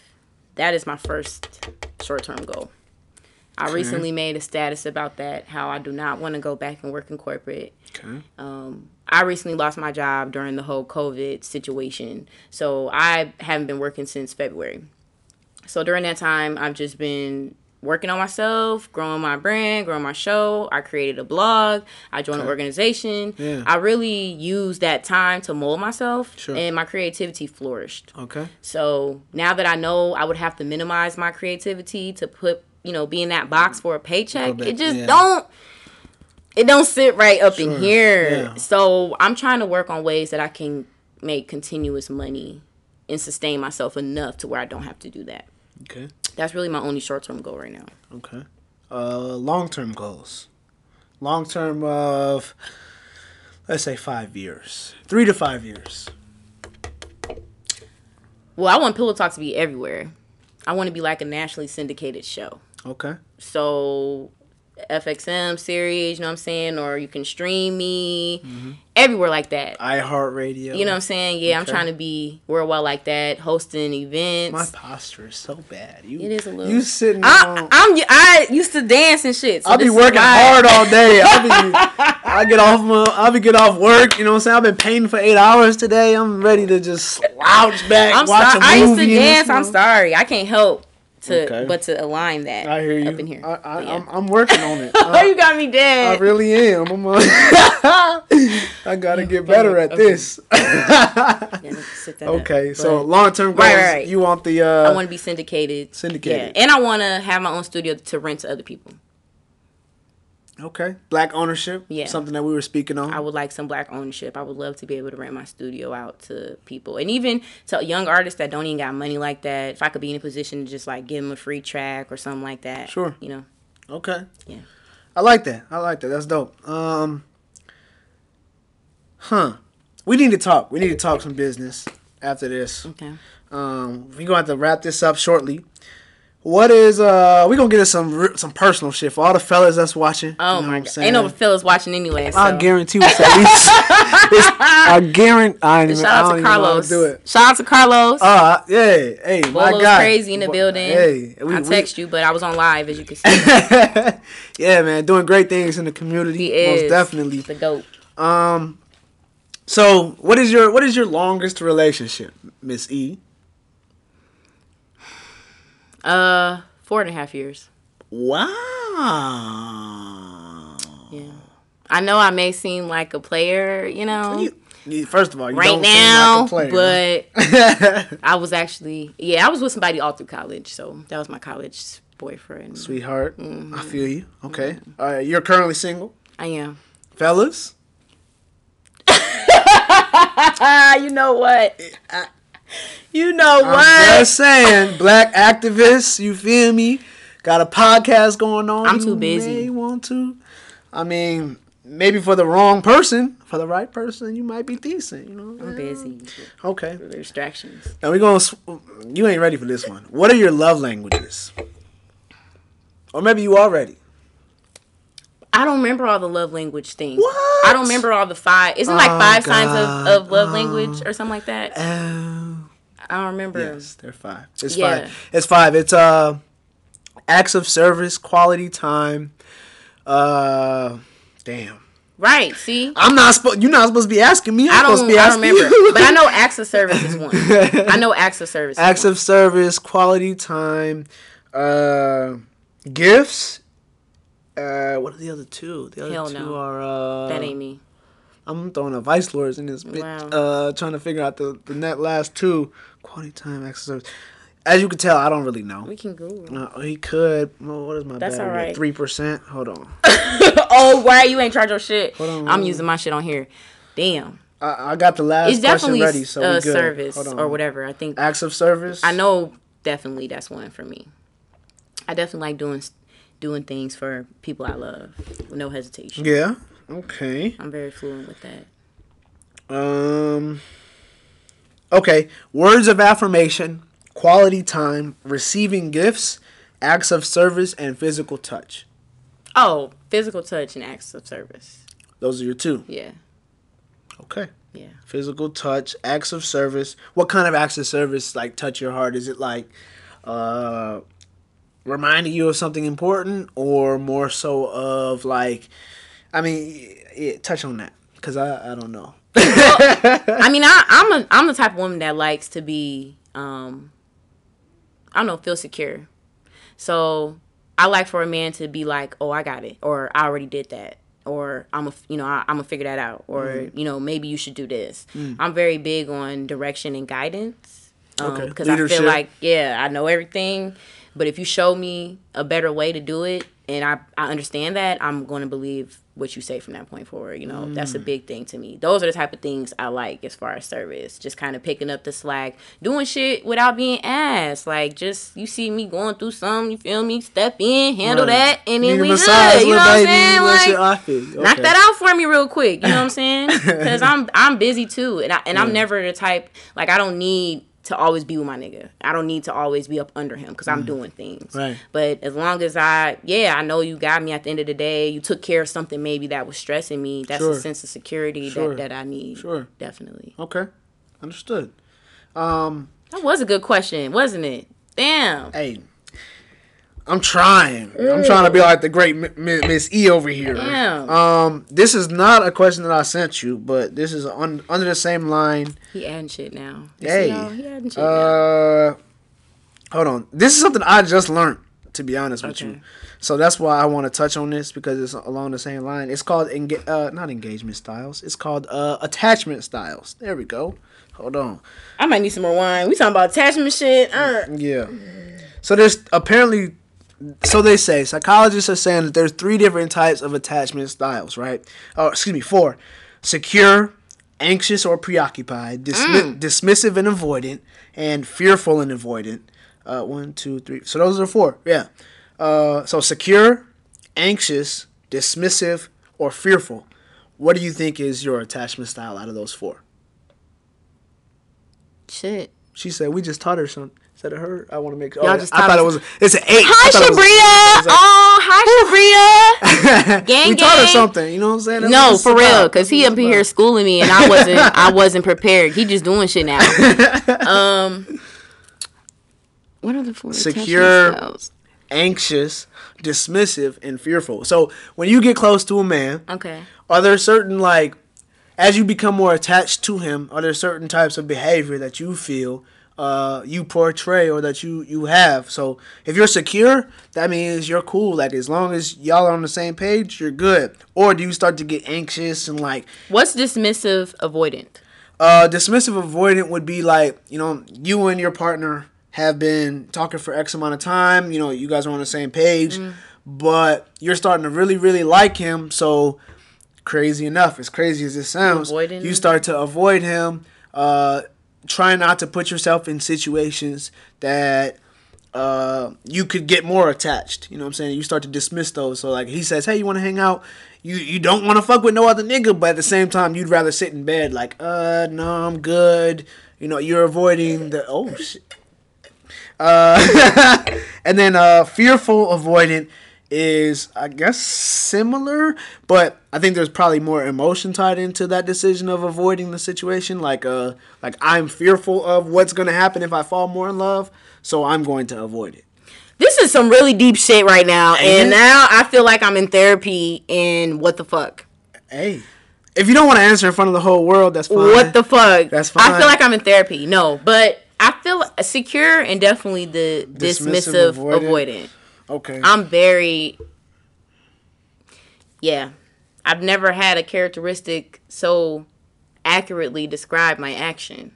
That is my first short term goal. I Okay. recently made a status about that. How I do not want to go back and work in corporate. Okay. Um, I recently lost my job during the whole COVID situation. So I haven't been working since February. So during that time, I've just been working on myself, growing my brand, growing my show. I created a blog. I joined an organization. Yeah. I really used that time to mold myself, Sure. and my creativity flourished. Okay. So now that I know I would have to minimize my creativity to put, you know, be in that box for a paycheck, bit, it just yeah. don't it don't sit right up Sure, in here. yeah. So I'm trying to work on ways that I can make continuous money and sustain myself enough to where I don't have to do that. Okay. That's really my only short term goal right now. Okay. Uh, long term goals. Long term of, let's say five years, three to five years. Well, I want Pillow Talk to be everywhere. I want to be like a nationally syndicated show. Okay. So FXM series, you know what I'm saying? Or you can stream me Mm-hmm. everywhere like that. iHeartRadio. You know what I'm saying? Yeah, I'm trying to be worldwide like that, hosting events. My posture is so bad. You, It is a little- You sitting I, on. I'm I used to dance and shit. So I'll be working hard all day. I'll be, [laughs] I get off my, I'll be get off work. You know what I'm saying? I've been painting for eight hours today. I'm ready to just slouch back, I'm watch a I used to dance. I'm sorry. I can't help to Okay. but to align that I hear you. up in here. I, I, yeah. I'm, I'm working on it. [laughs] oh, you got me dead. I really am. I'm [laughs] I gotta get better at Okay. this. [laughs] Yeah, let's sit that up. okay, so long term goals. Right, right. You want the I uh, want to be syndicated. Syndicated. Yeah, and I want to have my own studio to rent to other people. Okay black ownership. Yeah. something that we were speaking on. I would like some black ownership. I would love to be able to rent my studio out to people, and even to young artists that don't even got money like that. If I could be in a position to just like give them a free track or something like that. Sure. You know. Okay. Yeah. I like that. I like that. That's dope. Um. Huh. We need to talk. We need to talk some business after this. Okay. Um. we're gonna have to wrap this up shortly. What is uh? We gonna get us some some personal shit for all the fellas that's watching. Oh You know what my god! Ain't no fellas watching anyway. So. I guarantee what's at least. it's- I guarantee. I, Shout out to even know how to Carlos. do it. Shout out to Carlos. Uh, yeah, hey, my Bolo's guy. crazy in the building. Hey, we, I we- text you, but I was on live as you can see. [laughs] yeah, man, doing great things in the community. He is Most definitely. the goat. Um, so what is your what is your longest relationship, Miss E? Uh, four and a half years. Wow. Yeah. I know I may seem like a player, you know. You- First of all, you right don't now, seem like a player. but [laughs] I was actually yeah, I was with somebody all through college, so that was my college boyfriend. Sweetheart, Mm-hmm. I feel you. Okay, all right. You're currently single, I am. fellas. [laughs] You know what? [laughs] You know I'm what? just saying, black activists. You feel me? Got a podcast going on. I'm too busy. May want to? I mean, maybe for the wrong person, for the right person, you might be decent. You know. I'm busy. Okay. Distractions. Now we gonna. sw- You ain't ready for this one. What are your love languages? Or maybe you are ready. I don't remember all the love language things. What? I don't remember all the five. Isn't it like Oh, five signs of, of love language or something like that? Oh. I don't remember. Yes, they're five. It's Yeah. five. It's five. It's uh, acts of service, quality time. Uh, damn. Right. See. I'm not supposed. You're not supposed to be asking me. I'm I don't, to be I don't remember. you. but I know acts of service is one. I know [laughs] acts of service. is acts of service, quality time, uh, gifts. Uh, what are the other two? The other Hell two no. are uh, that ain't me. I'm throwing a vice lords in this bit. Wow. Uh, trying to figure out the the net last two. Quality time, acts of service. As you can tell, I don't really know. We can Google. Uh, he could. Well, what is my That's battery? alright. Three percent. Hold on. [laughs] oh, why you ain't charge your shit? Hold on, I'm using my shit on here. Damn. I, I got the last It's question definitely ready, so uh, service or whatever. I think Acts of service. I know definitely that's one for me. I definitely like doing doing things for people I love with no hesitation. Yeah. Okay. I'm very fluent with that. Um. Okay. Words of affirmation, quality time, receiving gifts, acts of service, and physical touch. Oh, physical touch and acts of service. Those are your two. Yeah, Okay. yeah. Physical touch, acts of service. What kind of acts of service like touch your heart? Is it like uh reminding you of something important or more so of like I mean, yeah, touch on that cuz I I don't know. I mean, I, I'm a I'm the type of woman that likes to be um I don't know, feel secure. So I like for a man to be like, "Oh, I got it," or "I already did that," or "I'm a you know I, I'm gonna figure that out," or Mm. you know maybe you should do this. I'm very big on direction and guidance. Um, Okay. Because I feel like yeah, I know everything, but if you show me a better way to do it, and I I understand that, I'm going to believe what you say from that point forward. You know, that's a Mm. big thing to me. Those are the type of things I like as far as service. Just kind of picking up the slack, doing shit without being asked. Like just you see me going through something, you feel me? Step in, handle Right. that, and then Need we good. You know what I'm saying? Like, outfit? knock that out for me real quick. You know what I'm saying? [laughs] Because I'm I'm busy too, and I and I'm never the type like I don't need to always be with my nigga. I don't need to always be up under him because I'm doing things. Mm. Right. But as long as I, yeah, I know you got me at the end of the day. You took care of something maybe that was stressing me. That's Sure. a sense of security Sure. that, that I need. Sure. Definitely. Okay. Understood. Um That was a good question, wasn't it? Damn. hey, I'm trying. I'm trying to be like the great Miss E over here. Damn. Um, this is not a question that I sent you, but this is un- under the same line. He adding shit now. You Hey, he adding shit now. Uh, hold on. This is something I just learned. To be honest with Okay. you, so that's why I want to touch on this because it's along the same line. It's called enga- uh, not engagement styles. It's called uh, attachment styles. There we go. Hold on. I might need some more wine. We talking about attachment shit. Uh, Yeah. So there's apparently, so they say psychologists are saying that there's three different types of attachment styles, right? Oh, excuse me, four: secure, anxious or preoccupied, dismi- dismissive and avoidant, and fearful and avoidant. Uh, one, two, three. So those are four. Yeah. Uh, so secure, anxious, dismissive, or fearful. What do you think is your attachment style out of those four? shit. She said we just taught her something. Said it her. I want to make. Y'all oh, just I taught thought it was. It's an eight. I Hi, thought was- Shabria. was like- oh, hi, Shabria. [laughs] Gang, we taught her something. You know what I'm saying? That's No, what it's for real, cause he up what here schooling me, and I wasn't. I wasn't prepared. He just doing shit now. [laughs] Um, what are the four Secure. anxious, dismissive, and fearful. So when you get close to a man, Okay. are there certain like, as you become more attached to him, are there certain types of behavior that you feel uh, you portray or that you you have. So if you're secure, that means you're cool. Like as long as y'all are on the same page, you're good. Or do you start to get anxious and like What's dismissive avoidant? uh, dismissive avoidant would be like you know you and your partner have been talking for X amount of time. You know you guys are on the same page, but you're starting to really really like him. So crazy enough, as crazy as it sounds, Avoiding you start to avoid him. Uh, try not to put yourself in situations that uh, you could get more attached. You know what I'm saying? You start to dismiss those. So like he says, hey, you want to hang out? You you don't want to fuck with no other nigga, but at the same time, you'd rather sit in bed. Like, uh, no, I'm good. You know, you're avoiding the oh shit. Uh, [laughs] and then uh, fearful avoidant is I guess similar, but I think there's probably more emotion tied into that decision of avoiding the situation. Like uh, like I'm fearful of what's gonna happen if I fall more in love, so I'm going to avoid it. This is some really deep shit right now, Ain't and now I feel like I'm in therapy. And what the fuck? Hey, if you don't want to answer in front of the whole world, that's fine. What the fuck? That's fine. I feel like I'm in therapy. No, but I feel secure and definitely the dismissive, Dismissive, avoidant. avoidant. Okay. I'm very, yeah. I've never had a characteristic so accurately describe my action.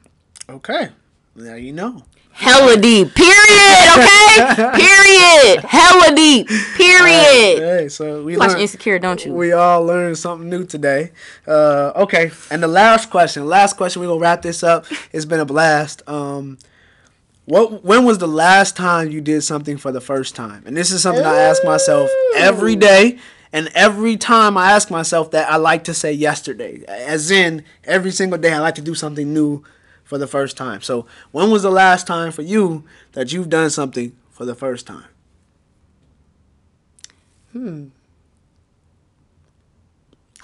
okay. Now you know. Hella deep. Period. Okay. [laughs] Period. Hella deep. Period. Hey, so we watch learned- Insecure, don't you? We all learned something new today. Uh, okay, and the last question, last question, We're gonna wrap this up. It's been a blast. Um, what? When was the last time you did something for the first time? And this is something I ask myself every day, and every time I ask myself that, I like to say yesterday, as in every single day I like to do something new for the first time. So, when was the last time for you that you've done something for the first time? Hmm.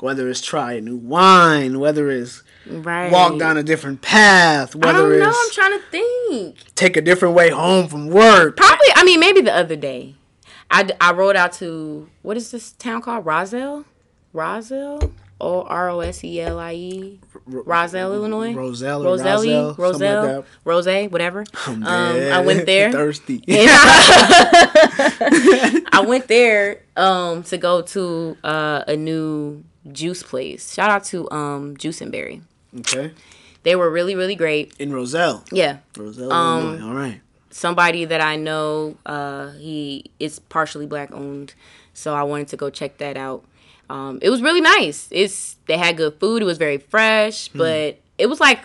Whether it's try a new wine, whether it's right. walk down a different path, I whether don't know. I'm trying to think. take a different way home from work. Probably. I mean, maybe the other day. I, I rode out to what is this town called? Roselle. Roselle. O R O S E L I E. Roselle, Illinois. Roselle Roselle, Roselle, like Rose, whatever. [laughs] Um, I went there. [laughs] Thirsty. [laughs] I, I went there um, to go to uh, a new juice place. Shout out to um, Juice and Berry. Okay. They were really, really great. In Roselle. Yeah. Roselle, Um, Illinois. All right. Somebody that I know, uh, he is partially black owned, so I wanted to go check that out. Um, it was really nice. It's they had good food. It was very fresh, but it was like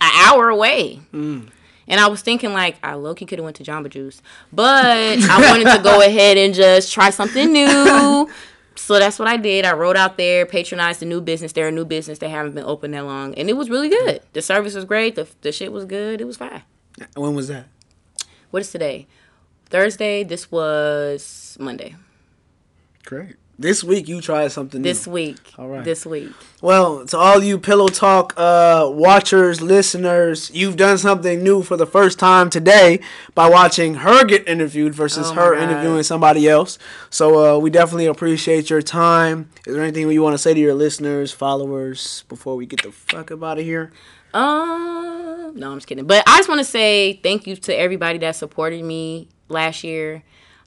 an hour away. And I was thinking like I low key could have went to Jamba Juice, but I wanted to go [laughs] ahead and just try something new. [laughs] So that's what I did. I rode out there, patronized the new business. They're a new business. They haven't been open that long, and it was really good. The service was great. The the shit was good. It was fine. When was that? What is today? Thursday. This was Monday. Great. This week you tried something new. This new. week. All right. This week. Well, to all you Pillow Talk uh, watchers, listeners, you've done something new for the first time today by watching her get interviewed versus Oh her God. interviewing somebody else. So uh, we definitely appreciate your time. Is there anything you want to say to your listeners, followers, before we get the fuck up out of here? Um, no, I'm just kidding. But I just want to say thank you to everybody that supported me last year.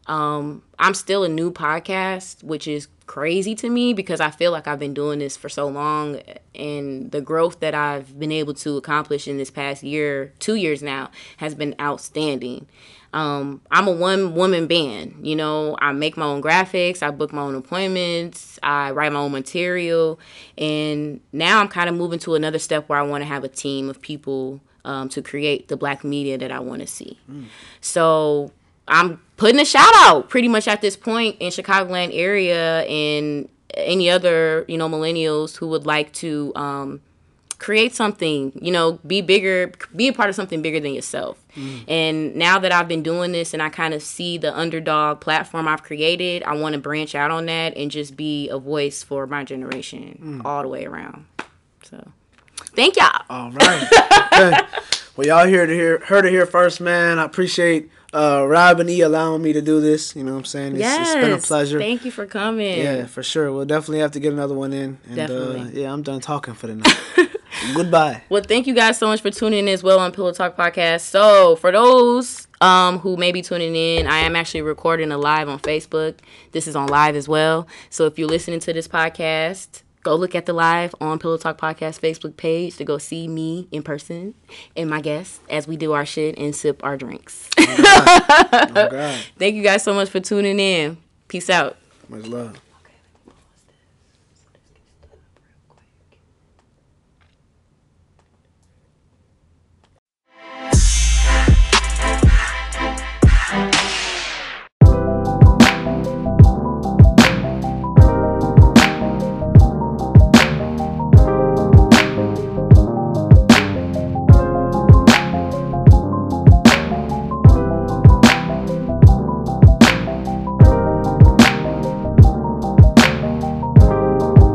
Um, I'm still a new podcast, which is crazy to me because I feel like I've been doing this for so long and the growth that I've been able to accomplish in this past year, two years now, has been outstanding. Um, I'm a one woman band. You know, I make my own graphics, I book my own appointments, I write my own material, and now I'm kind of moving to another step where I want to have a team of people um, to create the black media that I want to see. So I'm putting a shout out pretty much at this point in Chicagoland area and any other you know millennials who would like to um, create something you know be bigger be a part of something bigger than yourself and now that i've been doing this and i kind of see the underdog platform i've created i want to branch out on that and just be a voice for my generation all the way around so thank y'all All right. [laughs] okay. Well, y'all here to hear, heard it here first, man. I appreciate uh, Robin E allowing me to do this. You know what I'm saying? It's, yes it's been a pleasure. thank you for coming Yeah, for sure. We'll definitely have to get another one in. And Definitely. Uh, yeah, I'm done talking for the night. [laughs] Goodbye. Well, thank you guys so much for tuning in as well on Pillow Talk Podcast. So, for those um, who may be tuning in, I am actually recording a live on Facebook. This is on live as well. So, if you're listening to this podcast, go look at the live on Pillow Talk Podcast Facebook page to go see me in person and my guests as we do our shit and sip our drinks. Oh, [laughs] oh God. Thank you guys so much for tuning in. Peace out. Much love.